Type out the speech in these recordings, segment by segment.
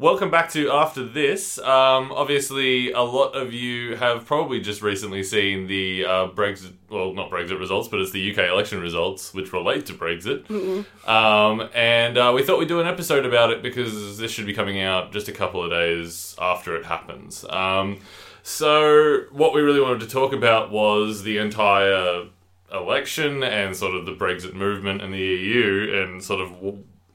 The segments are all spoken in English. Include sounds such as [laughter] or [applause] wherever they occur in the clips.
Welcome back to After This. Um, obviously, a lot of you have probably just recently seen the uh, Brexit, well, not Brexit results, but it's the UK election results, which relate to Brexit. Um, and uh, we thought we'd do an episode about it because this should be coming out just a couple of days after it happens. Um, so, what we really wanted to talk about was the entire election and sort of the Brexit movement and the EU and sort of,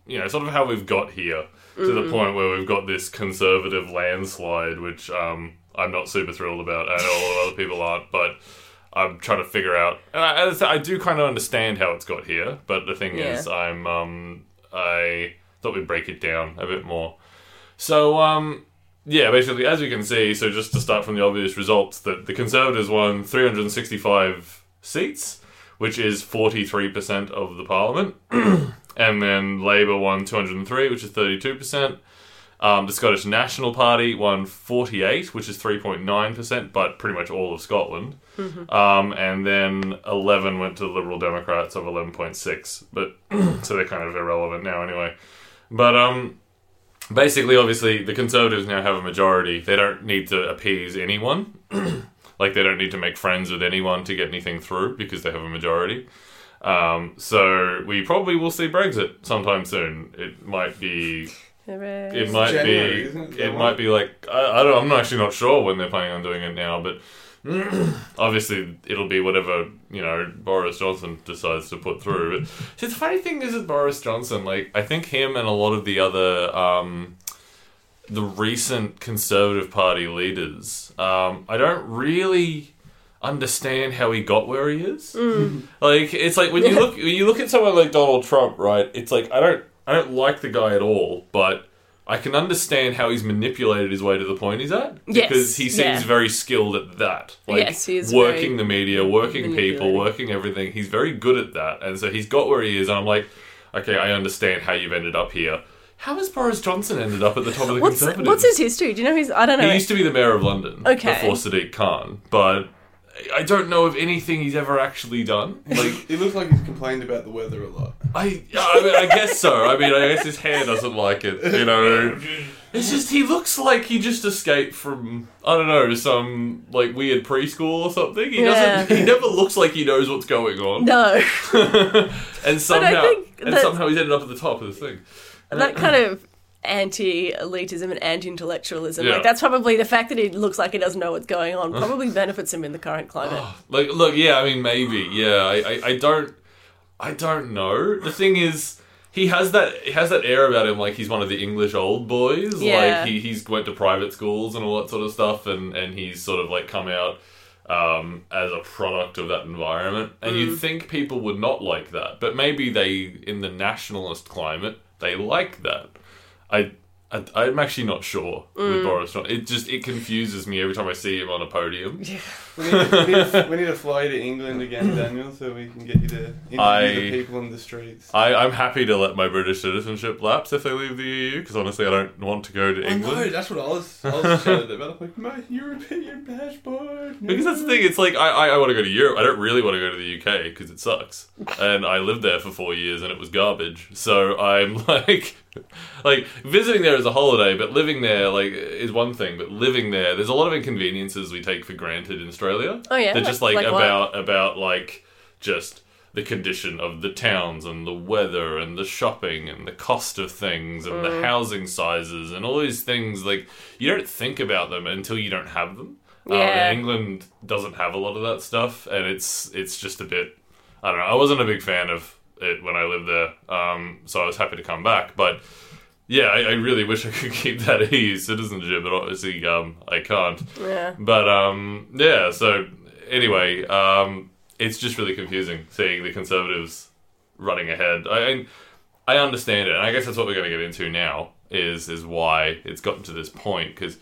you know, sort of how we've got here to the point where we've got this conservative landslide, which um, I'm not super thrilled about. I know a lot of other people aren't, but I'm trying to figure out. And I, I do kind of understand how it's got here, but the thing Yeah. is, I'm um, I thought we'd break it down a bit more. So um, yeah, basically, as you can see, so just to start from the obvious results, that the Conservatives won 365 seats, which is 43% of the parliament. [clears throat] and then Labour won 203, which is 32%. Um, the Scottish National Party won 48, which is 3.9%, but pretty much all of Scotland. Um, and then 11 went to the Liberal Democrats of 11.6, but [clears throat] so they're kind of irrelevant now anyway. But um, basically, obviously, the Conservatives now have a majority. They don't need to appease anyone. [clears throat] like, they don't need to make friends with anyone to get anything through because they have a majority. Um, so we probably will see Brexit sometime soon. It might be. It might January, be. it? It might be like I, I don't. I'm actually not sure when they're planning on doing it now, but [clears throat] obviously it'll be whatever you know Boris Johnson decides to put through. But see, the funny thing is with Boris Johnson, like I think him and a lot of the other um, the recent Conservative Party leaders, um, I don't really understand how he got where he is. Like it's like when you [laughs] look when you look at someone like Donald Trump, right? It's like I don't I don't like the guy at all, but I can understand how he's manipulated his way to the point he's at Yes, because he seems yeah. very skilled at that. Like Yes, he is working the media, working people, working everything. He's very good at that, and so he's got where he is. And I'm like, okay, I understand how you've ended up here. How has Boris Johnson ended up at the top of the What's Conservatives? what's his history? Do you know his? I don't know. He used to be the mayor of London Okay. before Sadiq Khan, but I don't know of anything he's ever actually done. Like, He looks like he's complained about the weather a lot. I, I, mean, I guess so. I mean, I guess his hair doesn't like it. You know, it's just he looks like he just escaped from I don't know some like weird preschool or something. He doesn't. He never looks like he knows what's going on. no, [laughs] and somehow, and somehow he's ended up at the top of the thing. That kind [clears throat] of anti-elitism and anti-intellectualism. Yeah. Like that's probably the fact that he looks like he doesn't know what's going on. Probably benefits him in the current climate. Like, look, yeah, I mean, maybe, yeah. I, I, I don't, I don't know. The thing is, he has that, he has that air about him, like he's one of the English old boys. Yeah. Like he, he's went to private schools and all that sort of stuff, and and he's sort of like come out um, as a product of that environment. And you'd think people would not like that, but maybe they, in the nationalist climate, they like that. I. I, I'm actually not sure with mm. Boris Johnson. It just it confuses me every time I see him on a podium. We need, we, need to, we need to fly to England again, Daniel, so we can get you to interview I- the people in the streets. I, I'm happy to let my British citizenship lapse if they leave the EU because honestly, I don't want to go to I know, England. that's what I was. I was shouted about. I'm like, my European passport. no." Because that's the thing, it's like I, I, I want to go to Europe. I don't really want to go to the UK because it sucks, and I lived there for four years and it was garbage. So I'm [laughs] like, [laughs] like visiting there is a holiday, but living there like is one thing. But living there, there's a lot of inconveniences we take for granted in Australia. Oh, yeah? they're just like, Like what? about about like just the condition of the towns and the weather and the shopping and the cost of things and Mm. the housing sizes and all these things like you don't think about them until you don't have them uh, Yeah. and England doesn't have a lot of that stuff, and it's it's just a bit. I don't know. I wasn't a big fan of it when I lived there, um, so I was happy to come back. But yeah, I, I really wish I could [laughs] keep that EU citizenship, but obviously um, I can't. Yeah. But um, yeah. So anyway, um, it's just really confusing seeing the Conservatives running ahead. I I, I understand it, and I guess that's what we're going to get into now. Is is why it's gotten to this point because.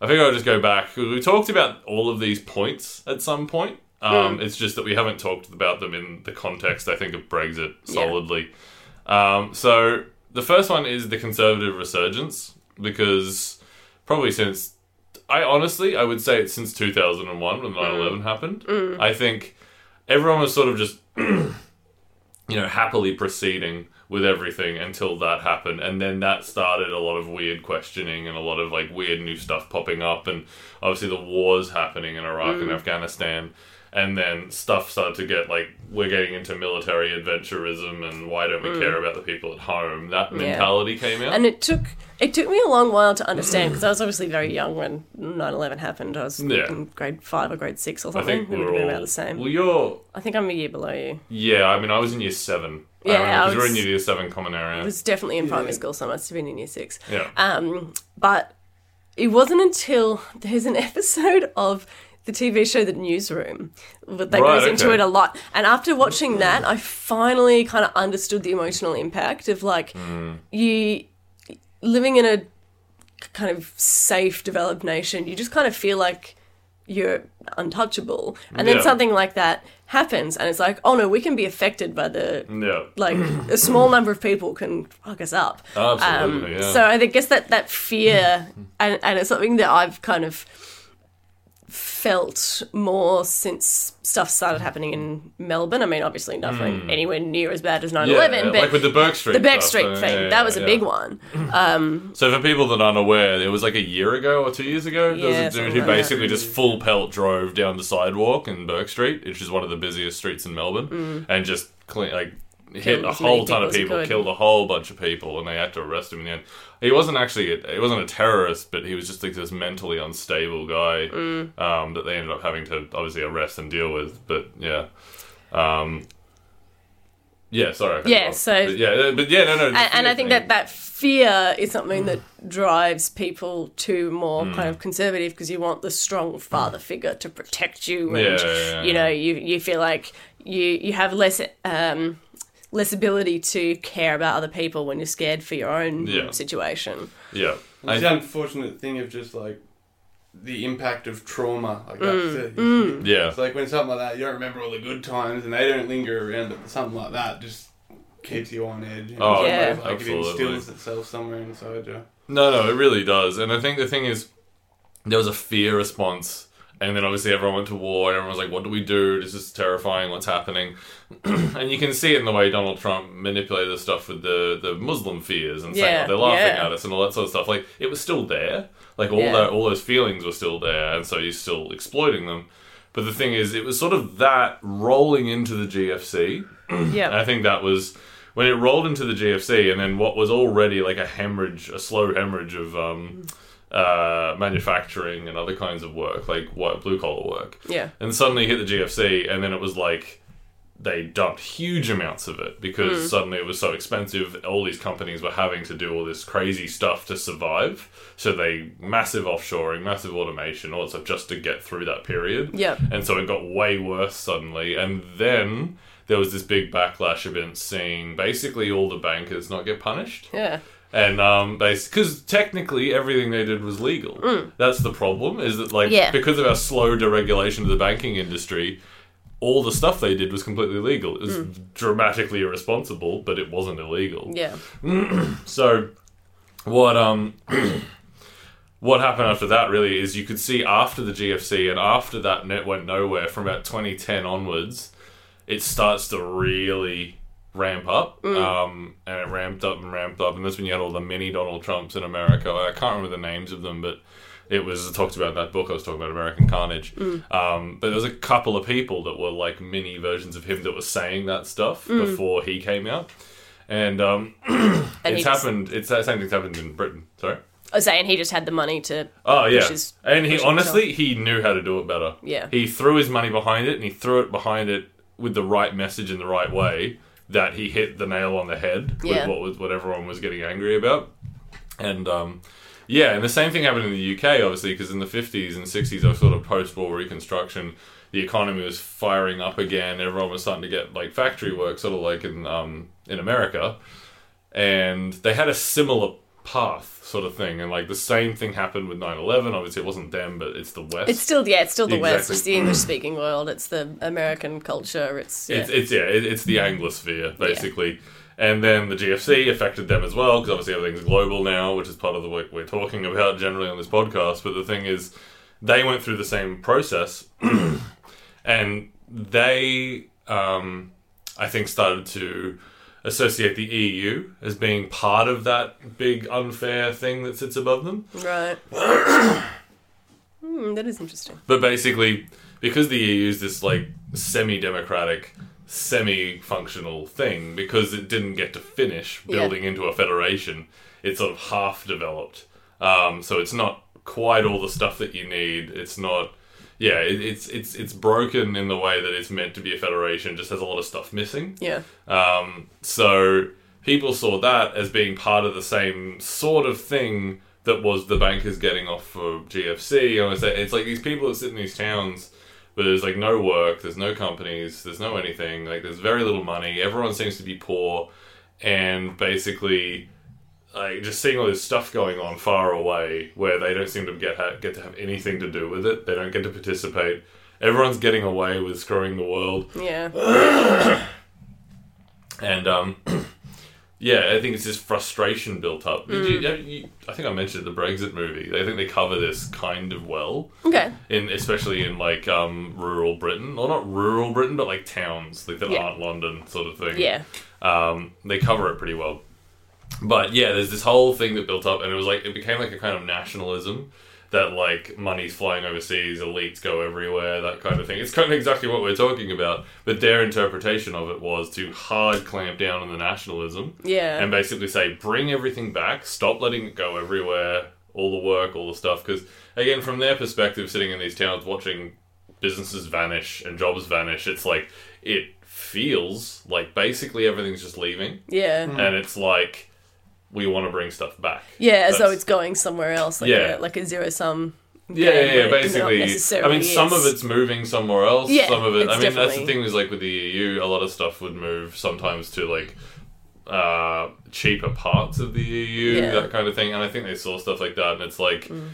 I think I'll just go back. We talked about all of these points at some point. Um, It's just that we haven't talked about them in the context, I think, of Brexit solidly. Um, so the first one is the Conservative resurgence, because probably since, I honestly, I would say it's since 2001 when 9 11 happened. I think everyone was sort of just, [clears throat] you know, happily proceeding with everything until that happened and then that started a lot of weird questioning and a lot of like weird new stuff popping up and obviously the wars happening in Iraq and Afghanistan and then stuff started to get like we're getting into military adventurism and why don't we care about the people at home that mentality came out And it took it took me a long while to understand because I was obviously very young when 9-11 happened. I was Yeah. in grade five or grade six or I something. think It would we're have been all about the same. well you're I think I'm a year below you. yeah I mean I was in year seven Yeah, I I because we're in year seven common area I was definitely in primary Yeah. school, so I must have been in year six. yeah Um, but it wasn't until there's an [laughs] episode of the TV show The Newsroom that Right, goes into okay. it a lot. And after watching that, I finally kind of understood the emotional impact of like Hmm. you living in a kind of safe, developed nation. You just kind of feel like you're untouchable, and then Yeah. something like that happens, and it's like, oh no, we can be affected by the yeah like [clears throat] a small number of people can fuck us up. Absolutely, yeah. So I guess that that fear, [laughs] and, and it's something that I've kind of felt more since stuff started happening in Melbourne. I mean, obviously nothing anywhere near as bad as 9-11, Hmm. yeah, but like with the Bourke Street the Beck stuff, Street uh, thing, yeah, that was a big one. So for people that aren't aware, it was like a year ago or two years ago. there was a dude who like that. basically just full pelt drove down the sidewalk in Bourke Street, which is one of the busiest streets in Melbourne, and just clean, like hit a Mm. whole ton of people, killed a whole bunch of people, and they had to arrest him in the end. He wasn't actually a, he wasn't a terrorist, but he was just like this mentally unstable guy Mm. um, that they ended up having to obviously arrest and deal with. But yeah. Um, yeah, sorry. Yeah, so- but yeah, but yeah, no, no. and, and I think thing- that that fear is something that drives people to more Hmm. kind of conservative because you want the strong father figure to protect you, and Yeah, yeah, yeah, you know you you feel like you you have less um less ability to care about other people when you're scared for your own Yeah. situation. Yeah. It's I- the unfortunate thing of just like the impact of trauma. Like Mm, that's it. yeah. It's like when something like that, you don't remember all the good times, and they don't linger around. But something like that just keeps you on edge. you know? Oh, Yeah. like absolutely. it instills itself somewhere inside you. No, no, it really does. And I think the thing is, there was a fear response. And then obviously everyone went to war, and everyone was like, what do we do? This is terrifying, what's happening? [clears throat] and you can see it in the way Donald Trump manipulated the stuff with the, the Muslim fears and saying, Yeah, oh, they're laughing yeah. at us and all that sort of stuff. Like, it was still there. Like, all, Yeah. that, all those feelings were still there, and so he's still exploiting them. But the thing is, it was sort of that rolling into the GFC. [clears throat] Yeah, I think that was when it rolled into the GFC, and then what was already like a hemorrhage, a slow hemorrhage of um, uh, manufacturing and other kinds of work, like white blue collar work, yeah, and suddenly hit the GFC, and then it was like they dumped huge amounts of it because suddenly it was so expensive. All these companies were having to do all this crazy stuff to survive. So they massive offshoring, massive automation, all that stuff just to get through that period. yeah, And so it got way worse suddenly. And then there was this big backlash against seeing basically all the bankers not get punished. yeah. And um, because technically everything they did was legal. That's the problem. Is that like Yeah. because of our slow deregulation of the banking industry, all the stuff they did was completely legal. It was dramatically irresponsible, but it wasn't illegal. Yeah, [clears throat] So, what um, [clears throat] what happened after that really is you could see after the GFC and after that net went nowhere from about 2010 onwards, it starts to really ramp up. Um, and it ramped up and ramped up, and that's when you had all the mini Donald Trumps in America. I can't remember the names of them, but. It was talked about in that book I was talking about, American Carnage. Um, but there was a couple of people that were like mini versions of him that were saying that stuff before he came out. And um, [clears throat] and it's just, happened. It's the same thing's happened in Britain. Sorry. I was saying he just had the money to. Oh yeah, Which is- and he honestly he knew how to do it better. Yeah. he threw his money behind it, and he threw it behind it with the right message in the right way. That he hit the nail on the head Yeah. with what was what everyone was getting angry about, and um, yeah, and the same thing happened in the UK, obviously, because in the fifties and sixties, of sort of post-war reconstruction, the economy was firing up again. Everyone was starting to get like factory work, sort of like in um, in America, and they had a similar path sort of thing and like the same thing happened with 9-11 obviously it wasn't them but it's the west It's still yeah, it's still the West. It's the English speaking world. It's the American culture. It's yeah. it's, it's yeah it, it's the anglosphere basically and then the gfc affected them as well because obviously everything's global now which is part of the work we're talking about generally on this podcast but the thing is they went through the same process [clears throat] and they um, i think started to associate the EU as being part of that big unfair thing that sits above them. Right. [coughs] Hmm, that is interesting. But basically, because the EU is this like semi-democratic, semi-functional thing, because it didn't get to finish Yeah. building into a federation, it's sort of half-developed. Um, so it's not quite all the stuff that you need. It's not. Yeah, it, it's it's it's broken in the way that it's meant to be a federation. Just has a lot of stuff missing. Yeah. Um, so people saw that as being part of the same sort of thing that was the bankers getting off for GFC. Like, it's like these people that sit in these towns where there's like no work, there's no companies, there's no anything, like there's very little money, everyone seems to be poor, and basically like just seeing all this stuff going on far away where they don't seem to get ha- get to have anything to do with it. They don't get to participate. Everyone's getting away with screwing the world. Yeah. [coughs] And um, [coughs] yeah, I think it's just frustration built up. Did you- you- I think I mentioned the Brexit movie. I think they cover this kind of well, Okay. in especially in like um, rural Britain, or not rural Britain, but like towns like that Yeah. aren't London, sort of thing. Yeah. um, they cover it pretty well. But yeah, there's this whole thing that built up, and it was like it became like a kind of nationalism that like money's flying overseas, elites go everywhere, that kind of thing. It's kind of exactly what we're talking about, but their interpretation of it was to hard clamp down on the nationalism Yeah. and basically say bring everything back, stop letting it go everywhere, all the work, all the stuff. Because again, from their perspective, sitting in these towns watching businesses vanish and jobs vanish, it's like it feels like basically everything's just leaving, yeah. Hmm. and it's like we want to bring stuff back. Yeah, as though it's going somewhere else, like Yeah. a, like a zero sum. Yeah, yeah, yeah. Basically, I mean, some of it's moving somewhere else. Yeah, some of it. I mean, that's the thing. Is like with the EU, a lot of stuff would move sometimes to like uh, cheaper parts of the EU, Yeah. that kind of thing. And I think they saw stuff like that, and it's like. Mm.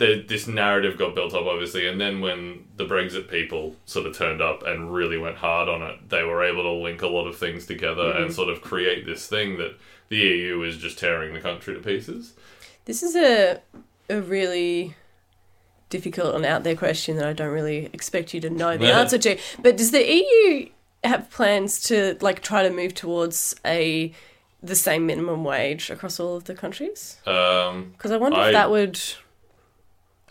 The, this narrative got built up, obviously, and then when the Brexit people sort of turned up and really went hard on it, they were able to link a lot of things together Mm-hmm. and sort of create this thing that the EU is just tearing the country to pieces. This is a a really difficult and out there question that I don't really expect you to know the Yeah. answer to. But does the EU have plans to like try to move towards a the same minimum wage across all of the countries? Um, Because I wonder I- if that would.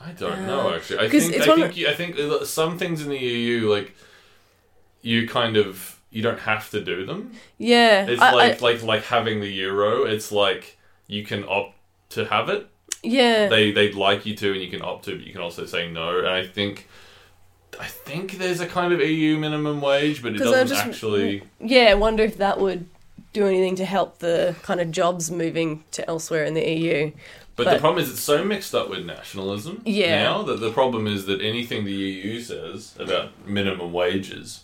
I don't know Uh, actually. I 'cause think it's I think you, I think uh, some things in the EU like you kind of you don't have to do them. Yeah, It's I- like I- like like having the euro. It's like you can opt to have it. yeah, They they'd like you to, and you can opt to, but you can also say no. And I think I think there's a kind of EU minimum wage, but it 'Cause I doesn't just- actually. yeah. I wonder if that would do anything to help the kind of jobs moving to elsewhere in the EU. But, the problem is, it's so mixed up with nationalism Yeah. now that the problem is that anything the EU says about minimum wages,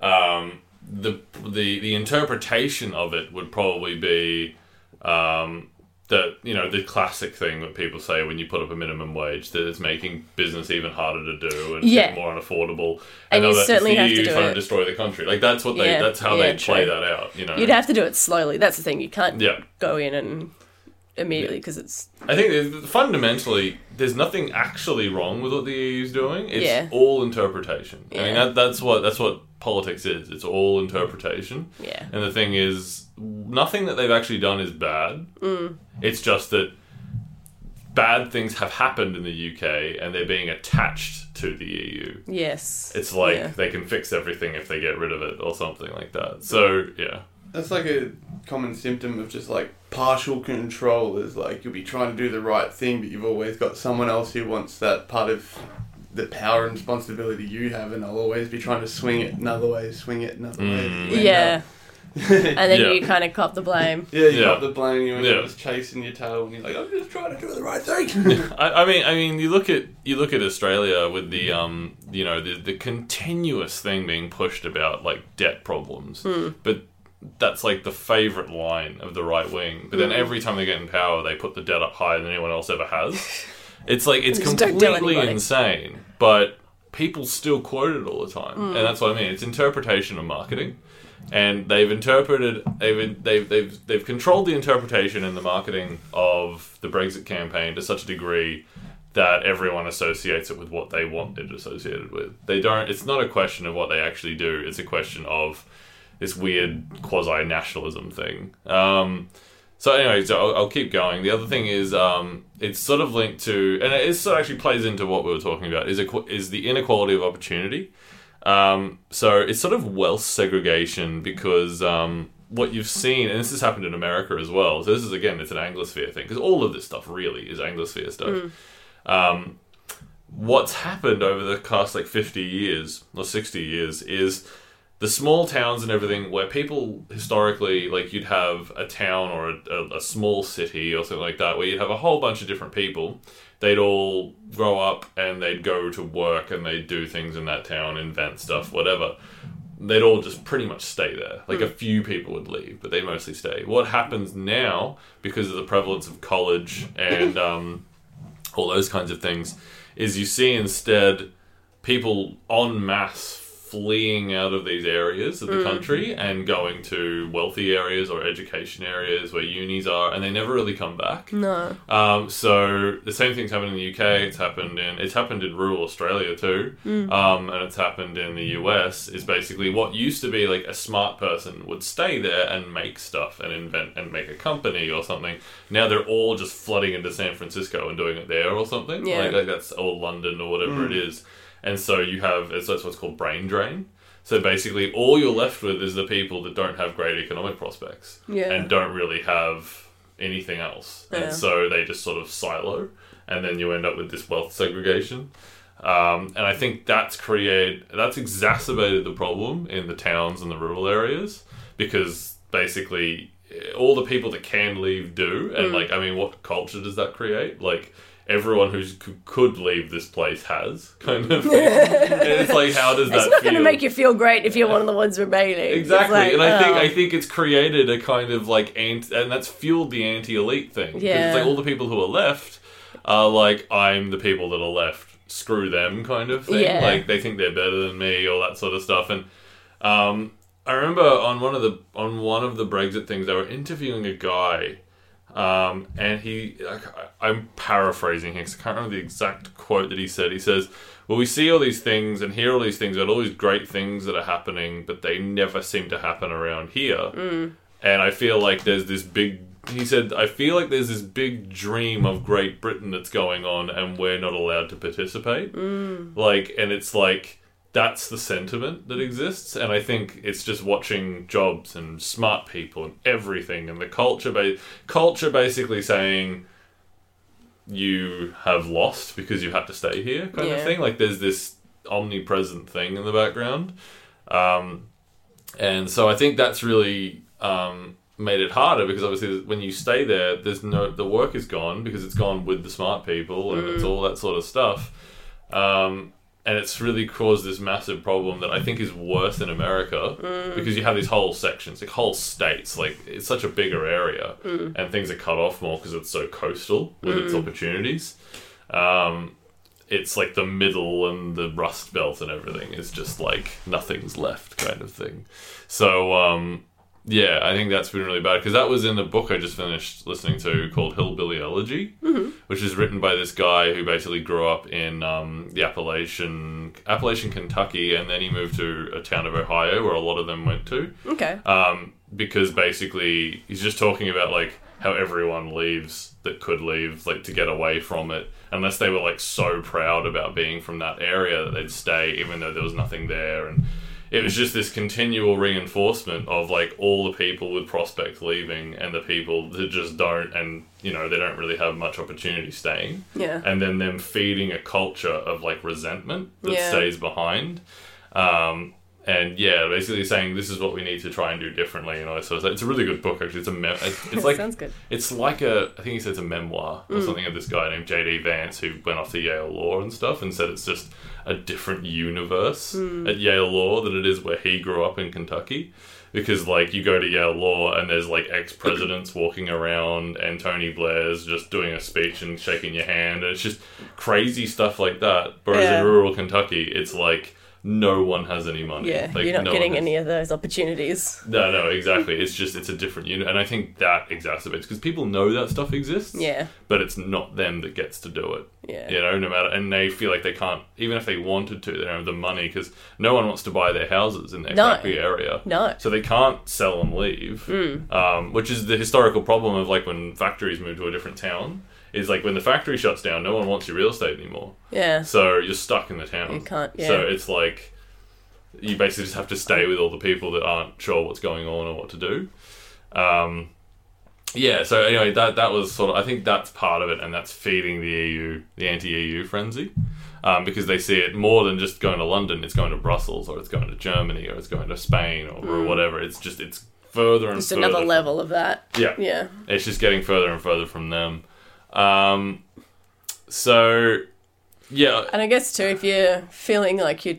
um, the the the interpretation of it would probably be um, that you know the classic thing that people say when you put up a minimum wage that it's making business even harder to do and Yeah. more unaffordable, And you certainly have to do it. destroy the country. Like that's what they Yeah, that's how yeah, they play true. that out. You know, You'd have to do it slowly. That's the thing. You can't yeah. go in and immediately because it's I think there's- fundamentally, there's nothing actually wrong with what the EU's doing. It's Yeah. all interpretation. I mean, Yeah. that, that's what that's what politics is. It's all interpretation. yeah, And the thing is, nothing that they've actually done is bad. Mm. It's just that bad things have happened in the UK, and they're being attached to the EU. yes. It's like Yeah. they can fix everything if they get rid of it, or something like that. So yeah, That's like a common symptom of just like partial control. Is like you'll be trying to do the right thing, but you've always got someone else who wants that part of the power and responsibility you have, and they'll always be trying to swing it another way, swing it another way. Mm. You end yeah, [laughs] and then Yeah. you kind of cop the blame. yeah, you Yeah. got the blame. You end Yeah. up just chasing your tail, and you're like, I'm just trying to do the right thing. [laughs] I, I mean, I mean, you look at you look at Australia with the um, you know, the the continuous thing being pushed about like debt problems, but that's like the favorite line of the right wing. But then hmm. every time they get in power, they put the debt up higher than anyone else ever has. [laughs] It's like it's Just don't tell completely anybody. insane, but people still quote it all the time, hmm. and that's what I mean. It's interpretation of marketing. And they've interpreted, they've, they've, they've, they've controlled the interpretation and the marketing of the Brexit campaign to such a degree that everyone associates it with what they want it associated with. They don't. It's not a question of what they actually do. It's a question of this weird quasi nationalism thing. Um, so anyway, so I'll, I'll keep going. The other thing is, um, it's sort of linked to, and it sort of actually plays into what we were talking about. Is equ- is the inequality of opportunity? Um, so it's sort of wealth segregation because um, what you've seen, and this has happened in America as well. So this is again, it's an Anglosphere thing because all of this stuff really is Anglosphere stuff. Um, what's happened over the past like 50 years or 60 years is the small towns and everything where people historically like you'd have a town or a, a, a small city or something like that where you'd have a whole bunch of different people. They'd all grow up and they'd go to work and they'd do things in that town invent stuff whatever. They'd all just pretty much stay there. Like a few people would leave but they mostly stay. What happens now because of the prevalence of college and [laughs] um, all those kinds of things, is you see instead people en masse fleeing out of these areas of the country and going to wealthy areas or education areas where unis are, and they never really come back. No. Um, so the same thing's happened in the UK. It's happened in it's happened in rural Australia too, um, and it's happened in the US. Is basically what used to be like a smart person would stay there and make stuff and invent and make a company or something. Now they're all just flooding into San Francisco and doing it there or something. Yeah. Like, like that's or London or whatever it is. And so you have it's that's what's called brain drain. So basically, all you're left with is the people that don't have great economic prospects Yeah. and don't really have anything else. Yeah. And so they just sort of silo, and then you end up with this wealth segregation. Um, and I think that's created, that's exacerbated the problem in the towns and the rural areas because basically eh, all the people that can leave do. And like, I mean, what culture does that create? Like, everyone who could leave this place has kind of thing. [laughs] it's like, how does that It's not going to make you feel great if you're one of the ones remaining. Exactly, like, and I think oh. I think it's created a kind of like anti, and that's fueled the anti-elite thing. 'Cause Yeah. it's like all the people who are left are like, I'm the people that are left. Screw them, kind of thing. Yeah. Like they think they're better than me, all that sort of stuff. And um, I remember on one of the on one of the Brexit things, they were interviewing a guy. Um, and he, I- I'm paraphrasing here 'cause I can't remember the exact quote that he said. He says, Well, we see all these things and hear all these things about all these great things that are happening, but they never seem to happen around here. And I feel like there's this big, he said, I feel like there's this big dream of Great Britain that's going on and we're not allowed to participate. Like, and it's like, that's the sentiment that exists and i think it's just watching jobs and smart people and everything and the culture ba- culture basically saying you have lost because you had to stay here kind Yeah. of thing. Like there's this omnipresent thing in the background. Um, and so i think that's really um, made it harder because obviously when you stay there there's no the work is gone because it's gone with the smart people and it's all that sort of stuff. Um, and it's really caused this massive problem that I think is worse in America because you have these whole sections, like whole states, like it's such a bigger area, and things are cut off more because it's so coastal with its opportunities. Um, it's like the middle and the Rust Belt and everything is just like nothing's left, kind of thing. So um, yeah, I think that's been really bad because that was in the book I just finished listening to called Hillbilly Elegy, which is written by this guy who basically grew up in um, the Appalachian Appalachian Kentucky, and then he moved to a town of Ohio where a lot of them went to Okay. um, because basically he's just talking about like how everyone leaves that could leave like to get away from it unless they were like so proud about being from that area that they'd stay even though there was nothing there and it was just this continual reinforcement of like all the people with prospects leaving and the people that just don't and you know they don't really have much opportunity staying Yeah. and then them feeding a culture of like resentment that Yeah. stays behind. Um, and yeah, basically saying this is what we need to try and do differently. You know, so it's, it's a really good book. Actually, it's a mem- it's, it's [laughs] like Sounds good. it's like a I think he said it's a memoir or something of this guy named JD Vance who went off to Yale Law and stuff and said it's just a different universe hmm. at Yale Law than it is where he grew up in Kentucky. Because like you go to Yale Law and there's like ex presidents walking around and Tony Blair's just doing a speech and shaking your hand and it's just crazy stuff like that. Whereas Yeah. in rural Kentucky, it's like no one has any money. Yeah. Like, you're not no getting any of those opportunities. no, no, exactly. It's just it's a different unit, and I think that exacerbates because people know that stuff exists. Yeah. But it's not them that gets to do it. Yeah. You know, no matter, and they feel like they can't, even if they wanted to, they don't have the money because no one wants to buy their houses in their No. factory area. No. So they can't sell and leave, Hmm. um, which is the historical problem of like when factories move to a different town. Is like when the factory shuts down, no one wants your real estate anymore. Yeah. So you're stuck in the town. You can't- yeah. So it's like you basically just have to stay with all the people that aren't sure what's going on or what to do. Um, yeah. So anyway, that that was sort of I think that's part of it, and that's feeding the EU, the anti-EU frenzy. Um, because they see it more than just going to London, it's going to Brussels or it's going to Germany or it's going to Spain or, or whatever. It's just it's further and Mm. Just further another from- level of that. Yeah, Yeah. it's just getting further and further from them. Um, so yeah, And I guess too, if you're feeling like you're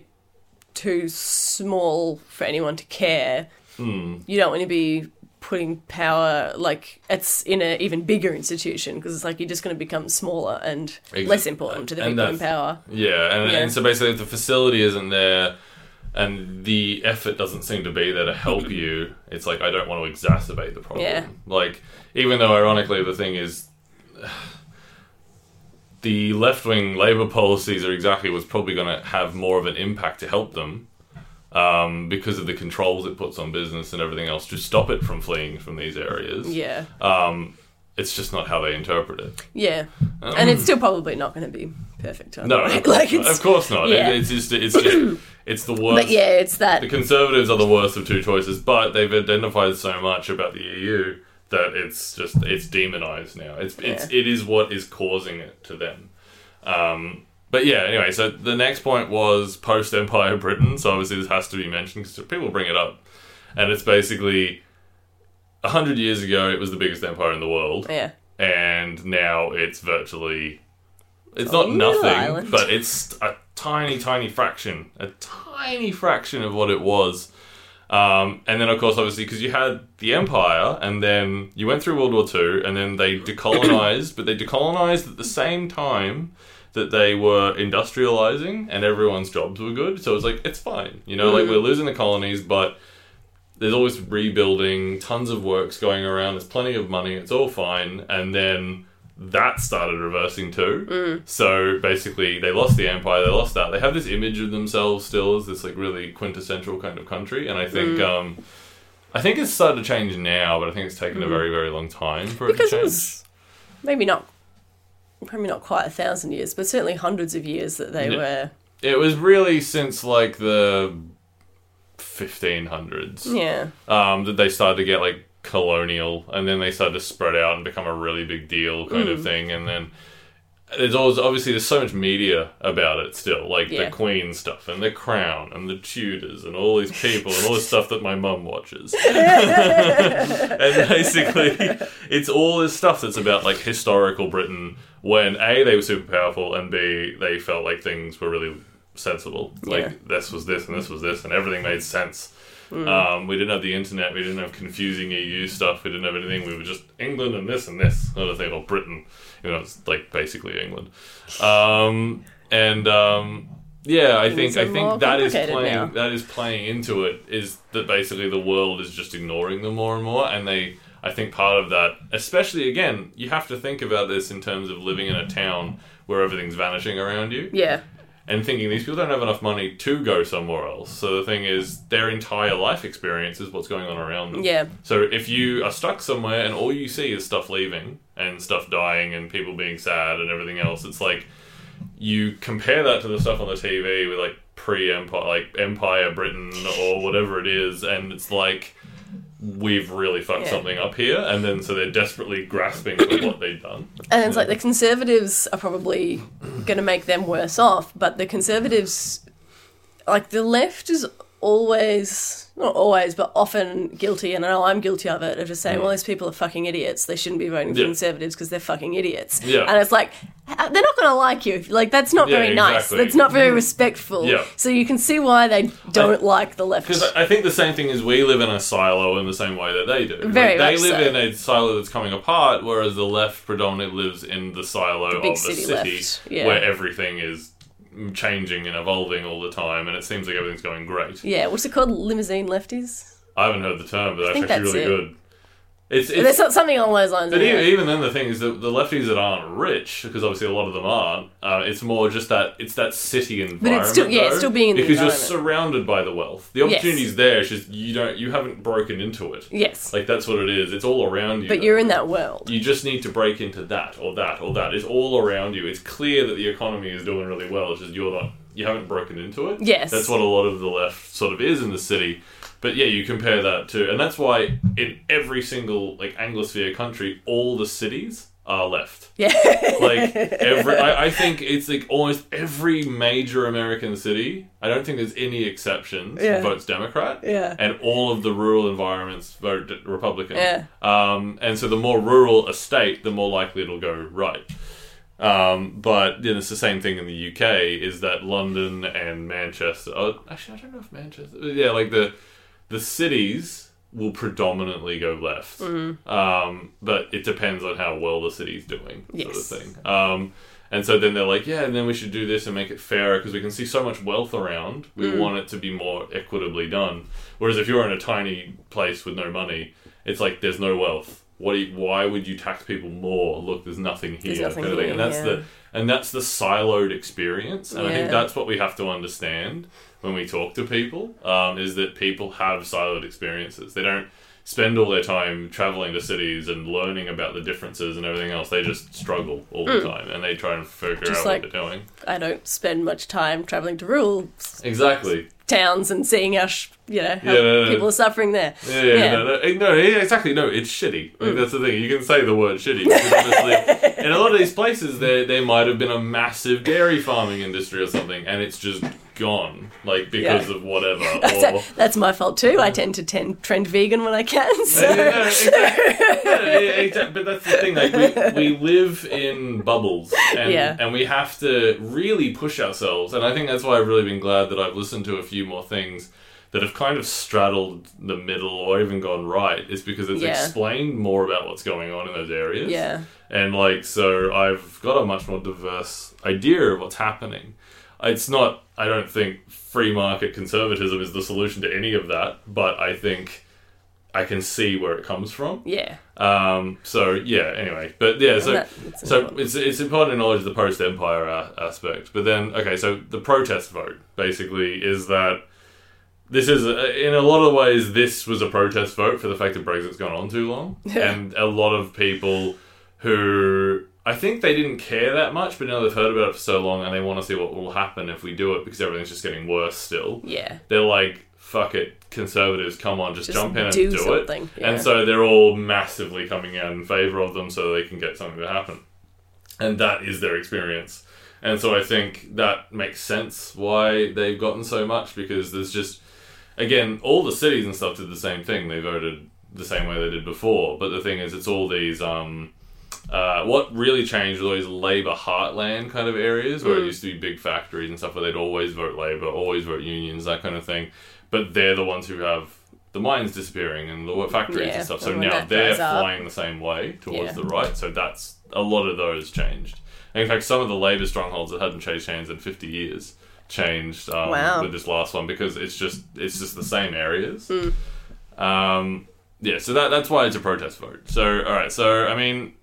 too small for anyone to care, Hmm. you don't want to be putting power like it's in an even bigger institution because it's like you're just going to become smaller and Ex- less important to the people in power. Yeah, and, Yeah. and so basically, if the facility isn't there, and the effort doesn't seem to be there to help you, it's like I don't want to exacerbate the problem. Yeah. Like, even though ironically the thing is, [sighs] the left wing Labour policies are exactly what's probably going to have more of an impact to help them. Um, because of the controls it puts on business and everything else to stop it from fleeing from these areas. Yeah. Um, it's just not how they interpret it. Yeah. and it's still probably not going to be perfect. Um, No, way. [laughs] like course, it's, of course not. yeah. It, it's just it's just [clears throat] it's the worst. But yeah, it's that. The Conservatives are the worst of two choices, but they've identified so much about the EU that it's just it's demonized now. It's it's Yeah. it is what is causing it to them. Um, but yeah, anyway, so the next point was post Empire Britain. So obviously this has to be mentioned because people bring it up, and it's basically a hundred years ago it was the biggest empire in the world Yeah. and now it's virtually it's not nothing island. but it's a tiny tiny fraction a tiny fraction of what it was um, and then of course obviously because you had the empire and then you went through world war ii and then they decolonized [coughs] but they decolonized at the same time that they were industrializing and everyone's jobs were good so it's like it's fine you know like we're losing the colonies but there's always rebuilding, tons of works going around, there's plenty of money, it's all fine. And then that started reversing too. So basically, they lost the empire, they lost that. They have this image of themselves still as this like really quintessential kind of country. And I think, um, I think it's started to change now, but I think it's taken a very, very long time for it Because to it change. was maybe not, probably not quite a thousand years, but certainly hundreds of years that they Yeah. were. It was really since like the 1500s. Yeah. um, that they started to get like colonial, and then they started to spread out and become a really big deal kind Mm. of thing. And then there's always obviously there's so much media about it still, like Yeah. the Queen stuff and the Crown and the Tudors and all these people and all this stuff that my mum watches. [laughs] and basically, it's all this stuff that's about like historical Britain when a they were super powerful and b they felt like things were really sensible. Like Yeah. this was this and this was this and everything made sense. Mm. Um, we didn't have the internet. We didn't have confusing EU stuff. We didn't have anything. We were just England and this and this sort of thing, or Britain. You know, it's like basically England. Um, and um, yeah, I think I think that is playing now. that is playing into it. Is that basically the world is just ignoring them more and more, and they. I think part of that, especially again, you have to think about this in terms of living in a town where everything's vanishing around you Yeah. And thinking these people don't have enough money to go somewhere else. So the thing is, their entire life experience is what's going on around them. Yeah. So if you are stuck somewhere and all you see is stuff leaving and stuff dying and people being sad and everything else, it's like you compare that to the stuff on the TV with like pre-empire, like Empire Britain or whatever it is, and it's like we've really fucked Yeah. something up here, and then so they're desperately grasping for what they've done. And it's like the Conservatives are probably going to make them worse off, but the Conservatives, like the left, is always, not always, but often guilty, and I know I'm guilty of it, of just saying, well, these people are fucking idiots. They shouldn't be voting for Mm. Yeah. Conservatives because they're fucking idiots. Yeah. And it's like, h- they're not going to like you. Like, that's not Yeah, very nice. exactly. That's not very respectful. Yeah. So you can see why they don't like the left. Because I I think the same thing is we live in a silo in the same way that they do. Very they much live so. in a silo that's coming apart, whereas the left predominantly lives in the silo big of the city city, left, yeah. where everything is changing and evolving all the time, and it seems like everything's going great. yeah, what's it called? Limousine lefties? I haven't heard the term, but that's think actually that's really it. good. It's, it's There's something along those lines. But even, even then, the thing is that the lefties that aren't rich, because obviously a lot of them aren't, uh, it's more just that it's that city environment. But it's still- yeah, it's still being in the because you're surrounded by the wealth. The Yes. opportunity's there. It's just you don't, you haven't broken into it. Yes. Like that's what it is. It's all around you. But you're in that world. You just need to break into that or that or that. It's all around you. It's clear that the economy is doing really well. It's just you're not. You haven't broken into it. Yes. That's what a lot of the left sort of is in the city. But yeah, you compare that to, and that's why in every single like Anglosphere country, all the cities are left. Yeah. Like every, I, I think [laughs] it's like almost every major American city. I don't think there's any exceptions. Yeah. Votes Democrat. Yeah. And all of the rural environments vote Republican. Yeah. Um, and so the more rural a state, the more likely it'll go right. Um, but then it's the same thing in the UK. Is that London and Manchester? Oh, actually, I don't know if Manchester. Yeah, like the the cities will predominantly go left. Mm. Um, but it depends on how well the city's doing, Yes. sort of thing. Um, and so then they're like, yeah, and then we should do this and make it fairer because we can see so much wealth around. We Mm. want it to be more equitably done. Whereas if you're in a tiny place with no money, it's like there's no wealth. What? You, why would you tax people more? Look, there's nothing here. There's nothing kind of here, and that's yeah. the and that's the siloed experience. And I think that's what we have to understand when we talk to people. Um, is that people have siloed experiences. They don't spend all their time traveling to cities and learning about the differences and everything else. They just struggle all the time and they try and figure. Just out like- what they're doing. I don't spend much time traveling to rural s- Exactly. Towns and seeing how, sh- you know, how Yeah, no, no. people are suffering there. Yeah, yeah, Yeah. No, no, no, exactly. No, it's shitty. Like, hmm. that's the thing. You can say the word shitty. honestly, [laughs] in a lot of these places, there there might have been a massive dairy farming industry or something, and it's just gone, like because Yeah. of whatever. [laughs] Or, that's my fault too. I uh-huh. tend to tend, trend vegan when I can. So. Yeah, exactly. Yeah, [laughs] exact- But that's the thing. Like we, we live in bubbles, and and we have to really push ourselves. And I think that's why I've really been glad that I've listened to a few more things that have kind of straddled the middle or even gone right. Is because it's Yeah. explained more about what's going on in those areas. Yeah. And like, so I've got a much more diverse idea of what's happening. It's not, I don't think free market conservatism is the solution to any of that, but I think I can see where it comes from. Yeah. Um, so yeah, anyway, but yeah, so that- so important. it's it's important to acknowledge the post empire a- aspect, but then okay, so the protest vote basically is that this is a, in a lot of ways this was a protest vote for the fact that Brexit's gone on too long, [laughs] and a lot of people who I think they didn't care that much, but now they've heard about it for so long and they want to see what will happen if we do it because everything's just getting worse still Yeah. they're like, fuck it, conservatives, come on, just, Just jump in and do it. yeah. And so they're all massively coming out in favor of them so they can get something to happen. And that is their experience. And so I think that makes sense why they've gotten so much because there's just, again, all the cities and stuff did the same thing. They voted the same way they did before. But the thing is, it's all these. Um, uh, what really changed were those Labour heartland kind of areas where it used to be big factories and stuff where they'd always vote Labour, always vote unions, that kind of thing. But they're the ones who have the mines disappearing and the factories Yeah, and stuff. So now they're dries up- flying the same way towards Yeah. the right. So that's a lot of those changed. And in fact, some of the Labour strongholds that hadn't changed hands in 50 years changed um, Wow. with this last one because it's just it's just the same areas. Hmm. Um, yeah, so that that's why it's a protest vote. So all right, so I mean,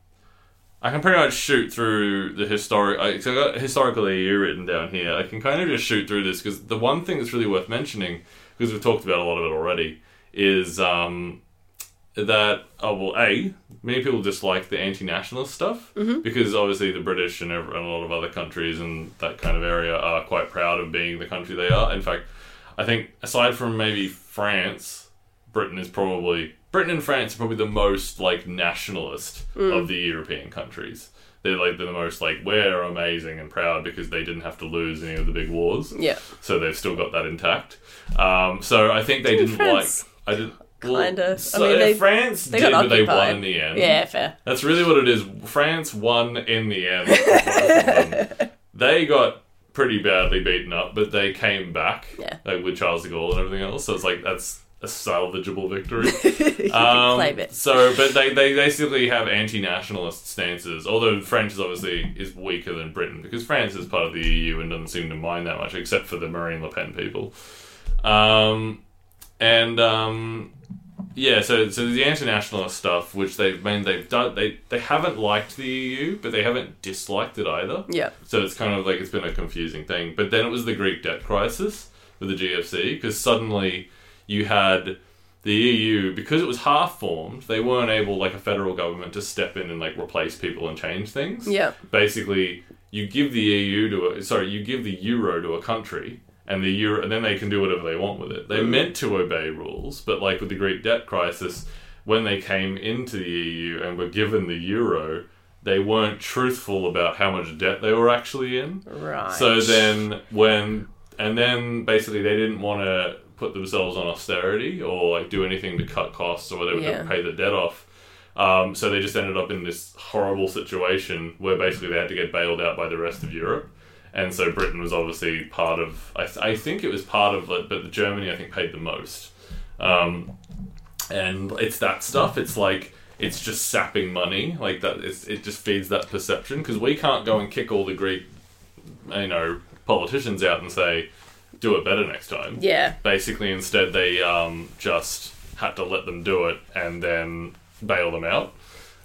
I can pretty much shoot through the historic. I, so I got historical EU written down here. I can kind of just shoot through this because the one thing that's really worth mentioning, because we've talked about a lot of it already, is um, that oh well, a many people dislike the anti-nationalist stuff mm-hmm. because obviously the British and, ev- and a lot of other countries and that kind of area are quite proud of being the country they are. In fact, I think aside from maybe France, Britain is probably Britain and France are probably the most like nationalist mm. of the European countries. They're like they're the most like we're amazing and proud because they didn't have to lose any of the big wars. Yeah. So they've still got that intact. Um, so I think they Didn't France like. I did. kinda- I mean, they- France They did, but they won in the end. Yeah, fair. That's really what it is. France won in the end. of [laughs] they got pretty badly beaten up, but they came back. Yeah. Like with Charles de Gaulle and everything else. So it's like that's a salvageable victory. you [laughs] Um, claim it. So, but they, they basically have anti-nationalist stances. Although France is obviously is weaker than Britain because France is part of the EU and doesn't seem to mind that much, except for the Marine Le Pen people. Um, and um, yeah, so so the anti-nationalist stuff, which they've mean they've done, they they haven't liked the EU, but they haven't disliked it either. Yeah. So it's kind of like it's been a confusing thing. But then it was the Greek debt crisis with the GFC because suddenly you had the EU because it was half formed. They weren't able, like a federal government, to step in and like replace people and change things. Yeah. Basically, you give the EU to a sorry, you give the euro to a country. And the euro, and then they can do whatever they want with it. They're mm. meant to obey rules, but like with the Greek debt crisis, when they came into the EU and were given the euro, they weren't truthful about how much debt they were actually in. Right. So then when and then basically they didn't want to put themselves on austerity or like do anything to cut costs or whatever Yeah. to pay the debt off. Um, so they just ended up in this horrible situation where basically they had to get bailed out by the rest of Europe. And so Britain was obviously part of. I, th- I think it was part of, it, but Germany I think paid the most. Um, and it's that stuff. It's like it's just sapping money. Like that. It's, it just feeds that perception because we can't go and kick all the Greek, you know, politicians out and say, "Do it better next time." yeah. Basically, instead they um, just had to let them do it and then bail them out.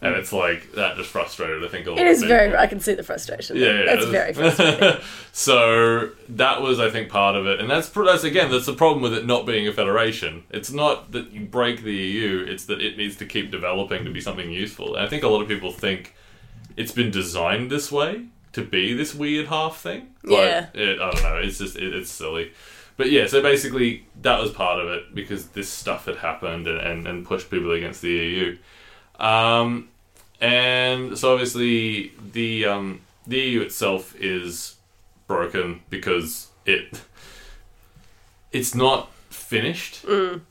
And it's like that just frustrated. I think a lot It people. very. I can see the frustration. Yeah, yeah, That's very [laughs] frustrating. so that was, I think, part of it, and that's that's again that's the problem with it not being a federation. It's not that you break the EU; it's that it needs to keep developing to be something useful. And I think a lot of people think it's been designed this way to be this weird half thing. Yeah. Like, it, I don't know. It's just it, it's silly. But yeah, so basically that was part of it because this stuff had happened and, and, and pushed people against the EU. Um, and so obviously the um, the EU itself is broken because it it's not finished.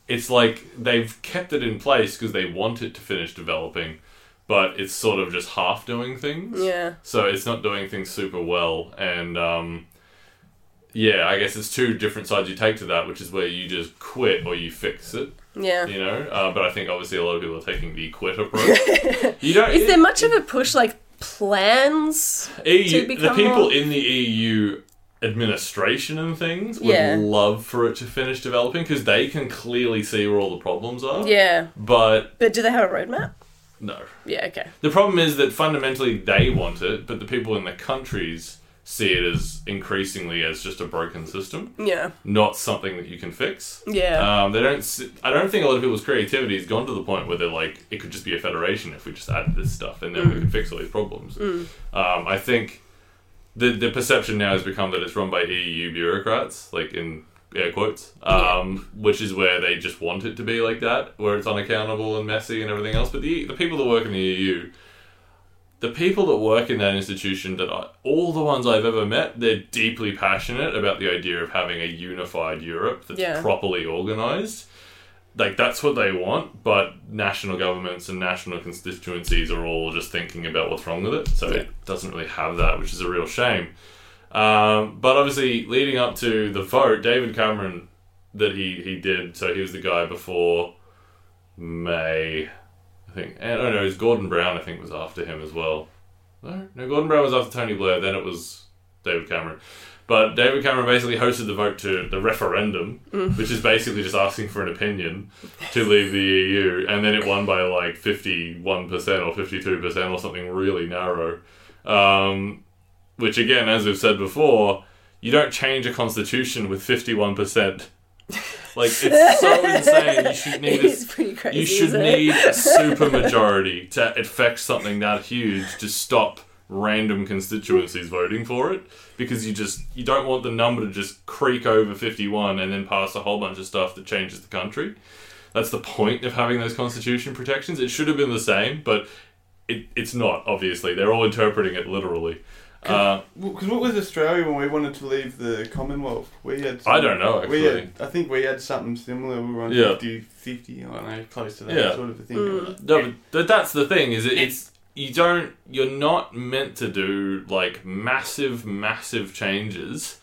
It's like they've kept it in place because they want it to finish developing, but it's sort of just half doing things. Yeah. So it's not doing things super well, and um, yeah, I guess it's two different sides you take to that, which is where you just quit or you fix it. Yeah. You know, uh, but I think obviously a lot of people are taking the quit approach. [laughs] you don't. Is there much of a push, like plans? EU, the people more- in the EU administration and things would Yeah. love for it to finish developing because they can clearly see where all the problems are. Yeah. But But do they have a roadmap? No. Yeah. Okay. The problem is that fundamentally they want it, but the people in the countries see it as increasingly as just a broken system, Yeah. not something that you can fix. Yeah. Um, they don't. s- I don't think a lot of people's creativity has gone to the point where they're like, it could just be a federation if we just added this stuff, and then we could fix all these problems. Um, I think the the perception now has become that it's run by EU bureaucrats, like in air quotes, um, which is where they just want it to be like that, where it's unaccountable and messy and everything else. But the the people that work in the EU. The people that work in that institution, that I, all the ones I've ever met, they're deeply passionate about the idea of having a unified Europe that's Yeah. properly organized like that's what they want, but national governments and national constituencies are all just thinking about what's wrong with it, so Yeah. it doesn't really have that, which is a real shame. Um, but obviously, leading up to the vote, David Cameron that he he did, so he was the guy before May, I think. And, oh no, it was Gordon Brown. I think was after him as well. No, no, Gordon Brown was after Tony Blair. Then it was David Cameron. But David Cameron basically hosted the vote to the referendum, which is basically just asking for an opinion to leave the EU, and then it won by like fifty-one percent or fifty-two percent or something really narrow. Um, which again, as we've said before, you don't change a constitution with fifty-one percent. Like it's [laughs] so insane. You should need a, crazy. you should need a [laughs] super majority to affect something that huge to stop random constituencies voting for it because you just you don't want the number to just creak over 51 and then pass a whole bunch of stuff that changes the country that's the point of having those constitution protections it should have been the same but it, it's not obviously they're all interpreting it literally uh, Because what was Australia when we wanted to leave the Commonwealth? We had. I don't know, We had, I think we had something similar. We were on Yeah. 50, 50, I don't know, close to that Yeah. sort of a thing. Mm. No, but that's the thing. Is it, it's you don't you're not meant to do like massive, massive changes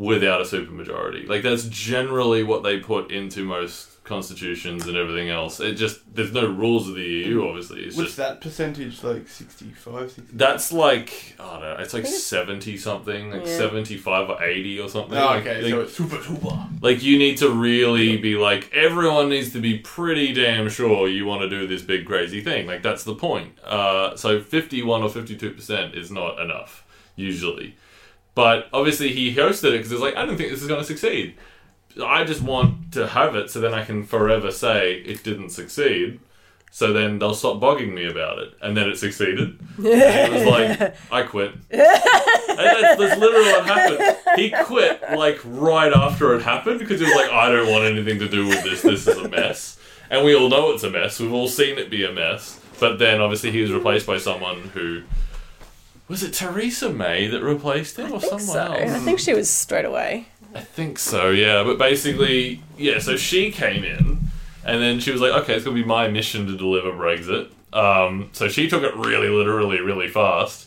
without a supermajority. Like that's generally what they put into most constitutions and everything else. It just there's no rules of the EU, obviously. It's What's just that percentage? Like 65, 60? that's like I don't know. It's like seventy something, like Yeah. seventy five or eighty or something. Oh, Like- okay, like, so it's super, super. like you need to really be like everyone needs to be pretty damn sure you want to do this big crazy thing. Like that's the point. Uh, so fifty one or fifty two percent is not enough usually. But obviously he hosted it because it's like I don't think this is going to succeed. I just want to have it so then I can forever say it didn't succeed. So then they'll stop bugging me about it, and then it succeeded. And it was like [laughs] I quit. And that's, that's literally what happened. He quit like right after it happened because he was like, I don't want anything to do with this. This is a mess, and we all know it's a mess. We've all seen it be a mess. But then obviously he was replaced by someone who was it Theresa May that replaced him or I think someone so. else? I think she was straight away. I think so, yeah. But basically, yeah, so she came in, and then she was like, okay, it's going to be my mission to deliver Brexit. Um, so she took it really literally, really fast.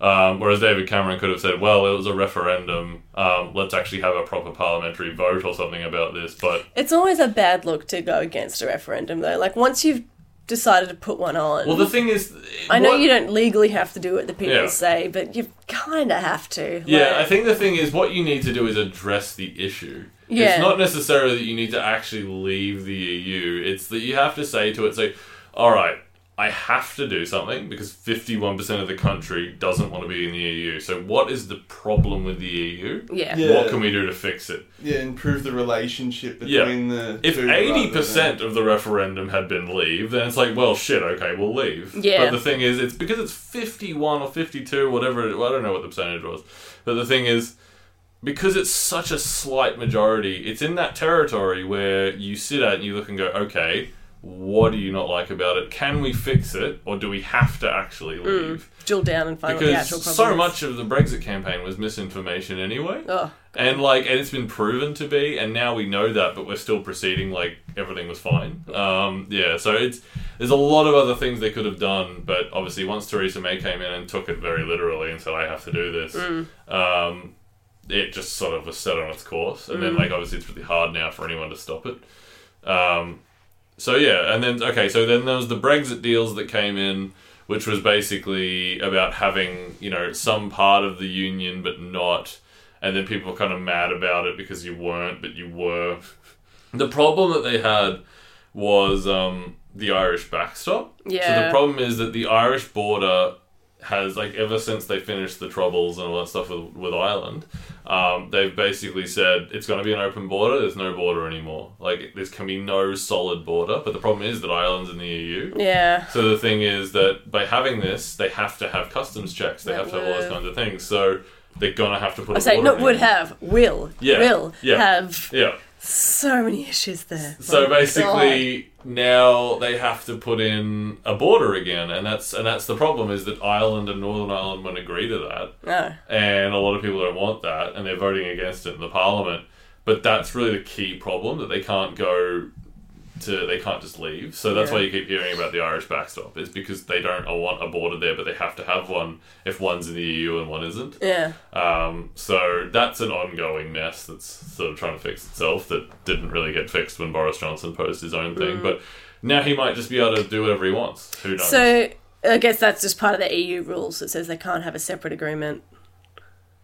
Um, whereas David Cameron could have said, well, it was a referendum. Um, let's actually have a proper parliamentary vote or something about this. But It's always a bad look to go against a referendum, though. Like once you've decided to put one on, well, the thing is, I know what- you don't legally have to do what the people Yeah. say, but you kind of have to. Yeah, Like, I think the thing is, what you need to do is address the issue. Yeah. It's not necessarily that you need to actually leave the EU. It's that you have to say to it, say, all right, I have to do something because 51% of the country doesn't want to be in the EU. So what is the problem with the EU? yeah. Yeah. What can we do to fix it? Yeah, improve the relationship Yeah. between the If two eighty percent than- of the referendum had been leave, then it's like, well, shit, okay, we'll leave. Yeah. But the thing is, it's because it's fifty-one or fifty-two, whatever. It, well, I don't know what the percentage was, but the thing is, because it's such a slight majority, it's in that territory where you sit at and you look and go, okay, what do you not like about it? Can we fix it, or do we have to actually leave? Drill down and find the Because problem so is. much of the Brexit campaign was misinformation anyway. Oh, And like, and it's been proven to be, and now we know that, but we're still proceeding like everything was fine. Um, yeah, so it's there's a lot of other things they could have done, but obviously once Theresa May came in and took it very literally and said, "I have to do this," um, it just sort of was set on its course, and then like obviously it's really hard now for anyone to stop it. Um, so yeah, and then okay, so then there was the Brexit deals that came in, which was basically about having you know some part of the union but not, and then people were kind of mad about it because you weren't but you were. The problem that they had was um, the Irish backstop. Yeah. So the problem is that the Irish border has like ever since they finished the troubles and all that stuff with, with Ireland, um, they've basically said it's going to be an open border. There's no border anymore. Like there can be no solid border. But the problem is that Ireland's in the EU. yeah. So the thing is that by having this, they have to have customs checks. They That have to have all those kinds of things. So they're gonna have to put. I say not would have, will, Yeah, will yeah. have Yeah. So many issues there. So My basically, now they have to put in a border again, and that's and that's the problem is that Ireland and Northern Ireland won't agree to that, no. and a lot of people don't want that, and they're voting against it in the Parliament. But that's really the key problem that they can't go to. They can't just leave. So that's Yeah. why you keep hearing about the Irish backstop. Is because they don't want a border there, but they have to have one if one's in the EU and one isn't. Yeah. Um, so that's an ongoing mess that's sort of trying to fix itself that didn't really get fixed when Boris Johnson posed his own thing. But now he might just be able to do whatever he wants. Who knows? So I guess that's just part of the EU rules that says they can't have a separate agreement,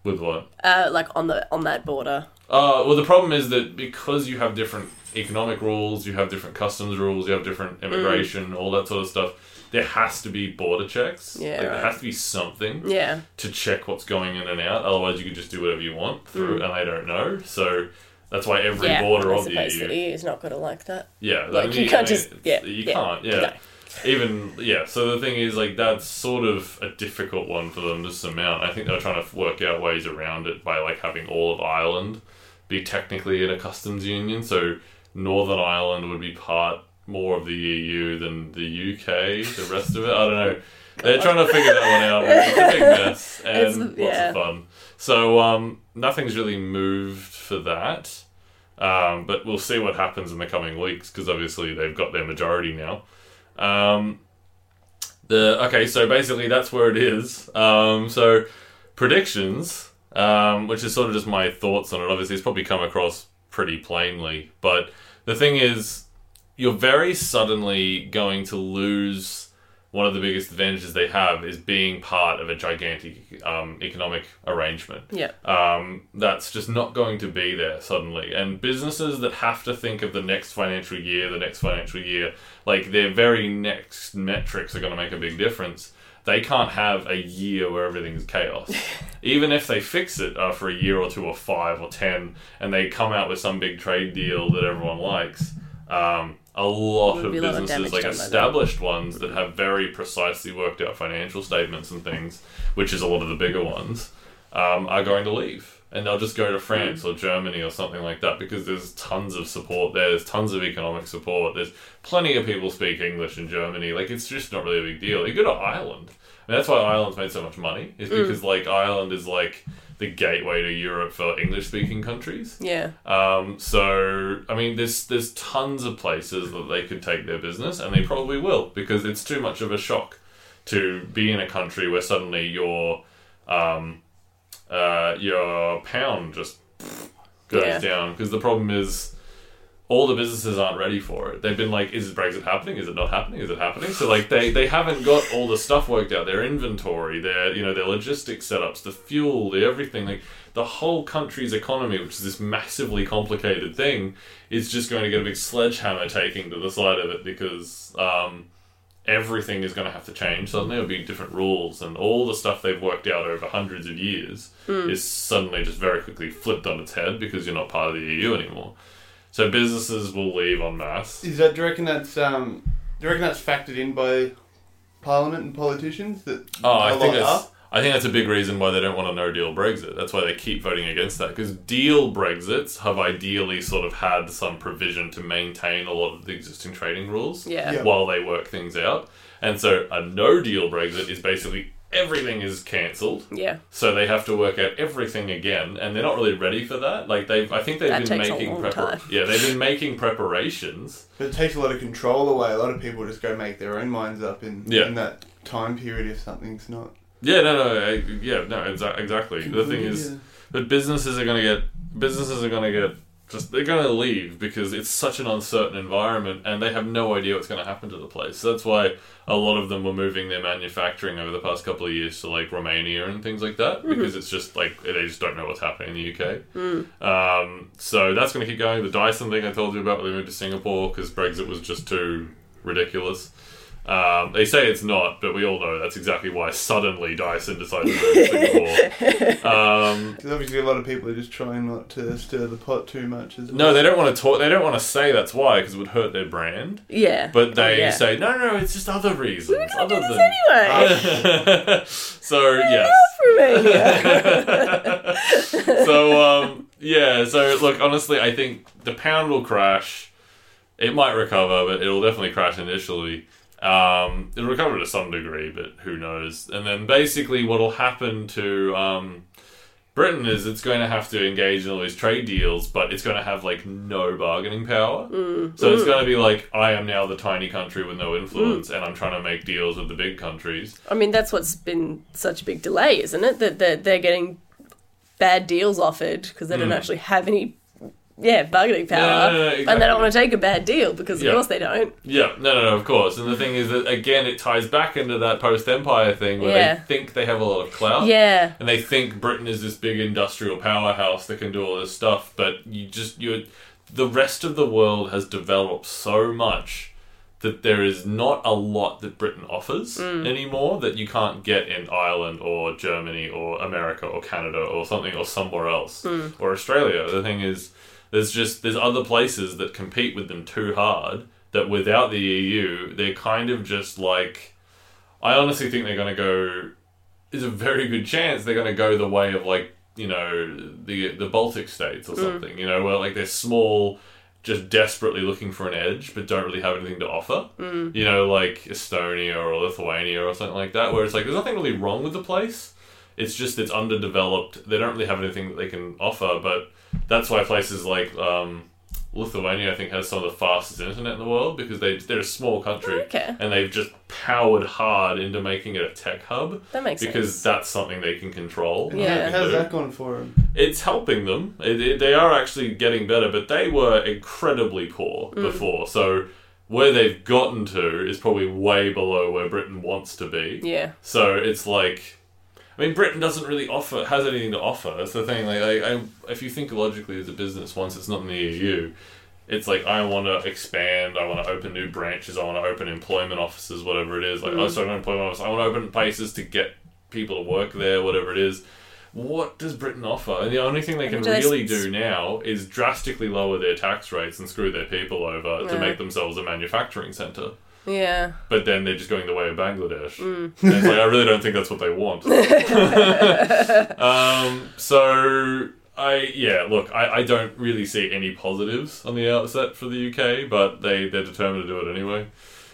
With what? uh, like on the on that border. Uh, well, the problem is that because you have different economic rules, you have different customs rules, you have different immigration, all that sort of stuff. There has to be border checks. Yeah, like, there has to be something. Yeah. to check what's going in and out. Otherwise, you can just do whatever you want through, and they don't know. So that's why every Mm. yeah. border of the EU, is not going to like that. yeah, Like, I you can't I mean, just- yeah, you yeah, can't, yeah. no. Even yeah, so the thing is, like that's sort of a difficult one for them to surmount. I think they're trying to work out ways around it by like having all of Ireland be technically in a customs union. So Northern Ireland would be part more of the EU than the UK. The rest of it, I don't know. They're trying to figure that one out. It's a big mess [laughs] and lots of fun. So um, nothing's really moved for that. Um, but we'll see what happens in the coming weeks because obviously they've got their majority now. Um, the okay, so basically that's where it is. Um, so predictions. um, which is sort of just my thoughts on it. Obviously, it's probably come across pretty plainly, but the thing is, you're very suddenly going to lose one of the biggest advantages they have is being part of a gigantic um, economic arrangement. Yeah. Um, that's just not going to be there suddenly. And businesses that have to think of the next financial year, the next financial year, like their very next metrics are going to make a big difference. They can't have a year where everything's chaos. [laughs] Even if they fix it after a year or two or five or ten and they come out with some big trade deal that everyone likes, um, a lot of lot businesses, like done by that. established ones that have very precisely worked out financial statements and things, which is a lot of the bigger ones, um, are going to leave. And they'll just go to France or Germany or something like that because there's tons of support there. There's tons of economic support. There's plenty of people speak English in Germany. Like, it's just not really a big deal. You go to Ireland. And that's why Ireland's made so much money, is because, like, Ireland is like the gateway to Europe for English speaking countries. Yeah. Um, so I mean, there's there's tons of places that they could take their business, and they probably will because it's too much of a shock to be in a country where suddenly your um, uh, your pound just goes Yeah. down. Because the problem is. All the businesses aren't ready for it. They've been like, "Is Brexit happening? Is it not happening? Is it happening?" So like, they they haven't got all the stuff worked out. Their inventory, their you know their logistics setups, the fuel, the everything. Like the whole country's economy, which is this massively complicated thing, is just going to get a big sledgehammer taking to the side of it because um, everything is going to have to change. Suddenly, there'll be different rules, and all the stuff they've worked out over hundreds of years is suddenly just very quickly flipped on its head because you're not part of the EU anymore. So businesses will leave en masse. Is that? Do you reckon that's um? Do you reckon that's factored in by Parliament and politicians? That Oh, I a think lot that's are? I think that's a big reason why they don't want a no deal Brexit. That's why they keep voting against that because deal Brexits have ideally sort of had some provision to maintain a lot of the existing trading rules Yeah. Yeah. while they work things out. And so a no deal Brexit is basically everything is cancelled. Yeah. So they have to work out everything again, and they're not really ready for that. Like they've, I think they've That been making long prepar- yeah, they've been making preparations. But it takes a lot of control away. A lot of people just go make their own minds up in Yeah. in that time period if something's not. Yeah, no, no, I, yeah, no, exa- exactly. The thing is, Yeah. But businesses are going to get businesses are going to get just they're going to leave because it's such an uncertain environment and they have no idea what's going to happen to the place. So that's why a lot of them were moving their manufacturing over the past couple of years to like Romania and things like that because it's just like they just don't know what's happening in the UK. Um, so that's going to keep going. The Dyson thing I told you about, when they moved to Singapore because Brexit was just too ridiculous. Um, they say it's not, but we all know that's exactly why suddenly Dyson decided to move to Singapore. [laughs] Um, Because obviously a lot of people are just trying not to stir the pot too much as well. No, they don't want to talk. They don't want to say that's why because it would hurt their brand. Yeah. But they Oh, yeah. say no, no, it's just other reasons. We were gonna other do this anyway. [laughs] so yes. Romania. [laughs] so um, yeah. So look, honestly, I think the pound will crash. It might recover, but it'll definitely crash initially. Um, it'll recover to some degree, but who knows? And then basically, what'll happen to um, Britain is it's going to have to engage in all these trade deals, but it's going to have like no bargaining power. So it's going to be like I am now the tiny country with no influence, and I'm trying to make deals with the big countries. I mean, that's what's been such a big delay, isn't it? That they're, they're getting bad deals offered because they don't actually have any, yeah, bargaining power, Yeah, no, no, and they don't want to take a bad deal because Yeah. of course they don't. Yeah, no, no, no, of course. And the thing is that again, it ties back into that post-empire thing where Yeah. they think they have a lot of clout. Yeah, and they think Britain is this big industrial powerhouse that can do all this stuff, but you just you the rest of the world has developed so much that there is not a lot that Britain offers Mm. anymore that you can't get in Ireland or Germany or America or Canada or something or somewhere else Mm. or Australia. The thing is there's just there's other places that compete with them too hard that without the EU they're kind of just like I honestly think they're going to go is a very good chance they're going to go the way of like you know the the Baltic states or hmm. something. You know, where like they're small, just desperately looking for an edge, but don't really have anything to offer. Hmm. You know, like Estonia or Lithuania or something like that, where it's like there's nothing really wrong with the place. It's just it's underdeveloped. They don't really have anything that they can offer, but that's why places like um, Lithuania, I think, has some of the fastest internet in the world because they they're a small country Okay. and they've just powered hard into making it a tech hub That makes because sense. that's something they can control. Yeah. How's do. that gone for him? It's helping them. It, it- they are actually getting better, but they were incredibly poor Mm. before. So where they've gotten to is probably way below where Britain wants to be. Yeah. So it's like, I mean, Britain doesn't really offer has anything to offer. That's the thing. Like, I, I, if you think logically as a business, once it's not in the EU, it's like I want to expand. I want to open new branches. I want to open employment offices, whatever it is. Like, oh, sorry, not employment office. I want to open places to get people to work there, whatever it is. What does Britain offer? And the only thing they can really do now is drastically lower their tax rates and screw their people over to make themselves a manufacturing center Yeah. but then they're just going the way of Bangladesh. And it's like I really don't think that's what they want. [laughs] um, so I yeah, look, I, I don't really see any positives on the outset for the UK, but they they're determined to do it anyway.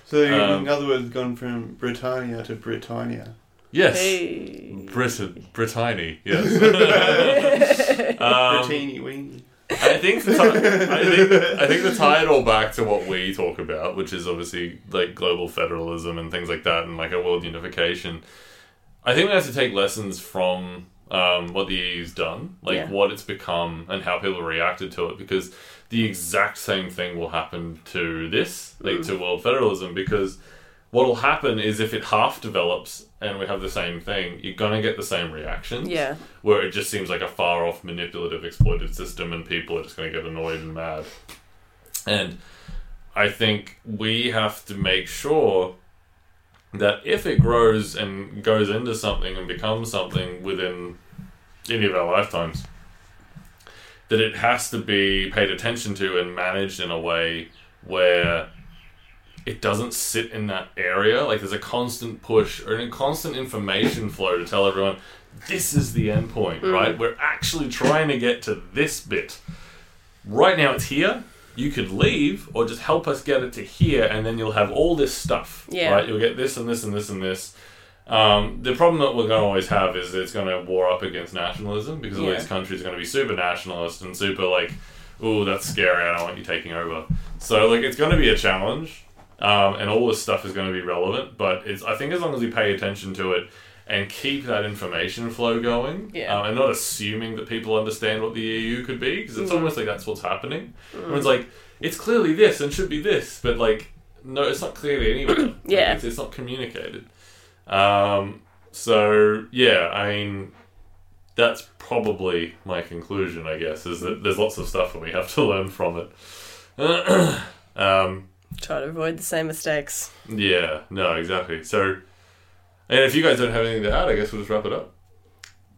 So you Um, in other words, gone from Britannia to Britannia. Yes, Hey. Britain, Britannia, yes. [laughs] [laughs] um, Brittany weenie. I think the ti- I think I think to tie it all back to what we talk about, which is obviously like global federalism and things like that, and like a world unification. I think we have to take lessons from um, what the EU's done, like Yeah. what it's become and how people reacted to it, because the exact same thing will happen to this, like Mm. to world federalism, because what will happen is if it half develops and we have the same thing, you're gonna get the same reactions Yeah. where it just seems like a far off manipulative exploited system and people are just going to get annoyed and mad. And I think we have to make sure that if it grows and goes into something and becomes something within any of our lifetimes, that it has to be paid attention to and managed in a way where it doesn't sit in that area. Like there's a constant push or a constant information flow to tell everyone this is the end point, right? We're actually trying to get to this bit. Right now it's here. You could leave or just help us get it to here, and then you'll have all this stuff. Yeah. Right? You'll get this and this and this and this. Um, the problem that we're going to always have is it's going to war up against nationalism because all Yeah. these countries are going to be super nationalist and super like, oh, that's scary. I don't want you taking over. So like, it's going to be a challenge, um, and all this stuff is going to be relevant. But it's I think as long as we pay attention to it and keep that information flow going, Yeah. um, and not assuming that people understand what the EU could be because it's Mm. almost like that's what's happening. Everyone's like, it's clearly this and should be this, but like, no, it's not clearly anywhere. [clears throat] Like, Yeah. it's, it's not communicated. Um, so yeah, I mean, that's probably my conclusion. I guess is that there's lots of stuff and we have to [laughs] learn from it. [clears throat] um, Try to avoid the same mistakes. yeah, no, exactly. So, and if you guys don't have anything to add, I guess we'll just wrap it up.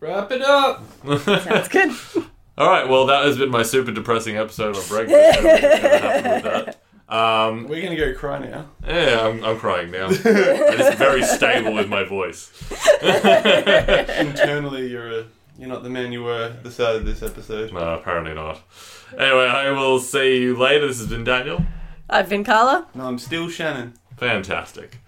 Wrap it up. Sounds good. [laughs] [laughs] All right. Well, that has been my super depressing episode on Brexit. So what's gonna happen with that? Um, We're gonna go cry now. yeah, I'm, I'm crying now. it's very stable with my voice. [laughs] Internally, you're a you're not the man you were at the start of this episode. No, apparently not. Anyway, I will see you later. This has been Daniel. I've been Carla. No, I'm still Shannon. Fantastic.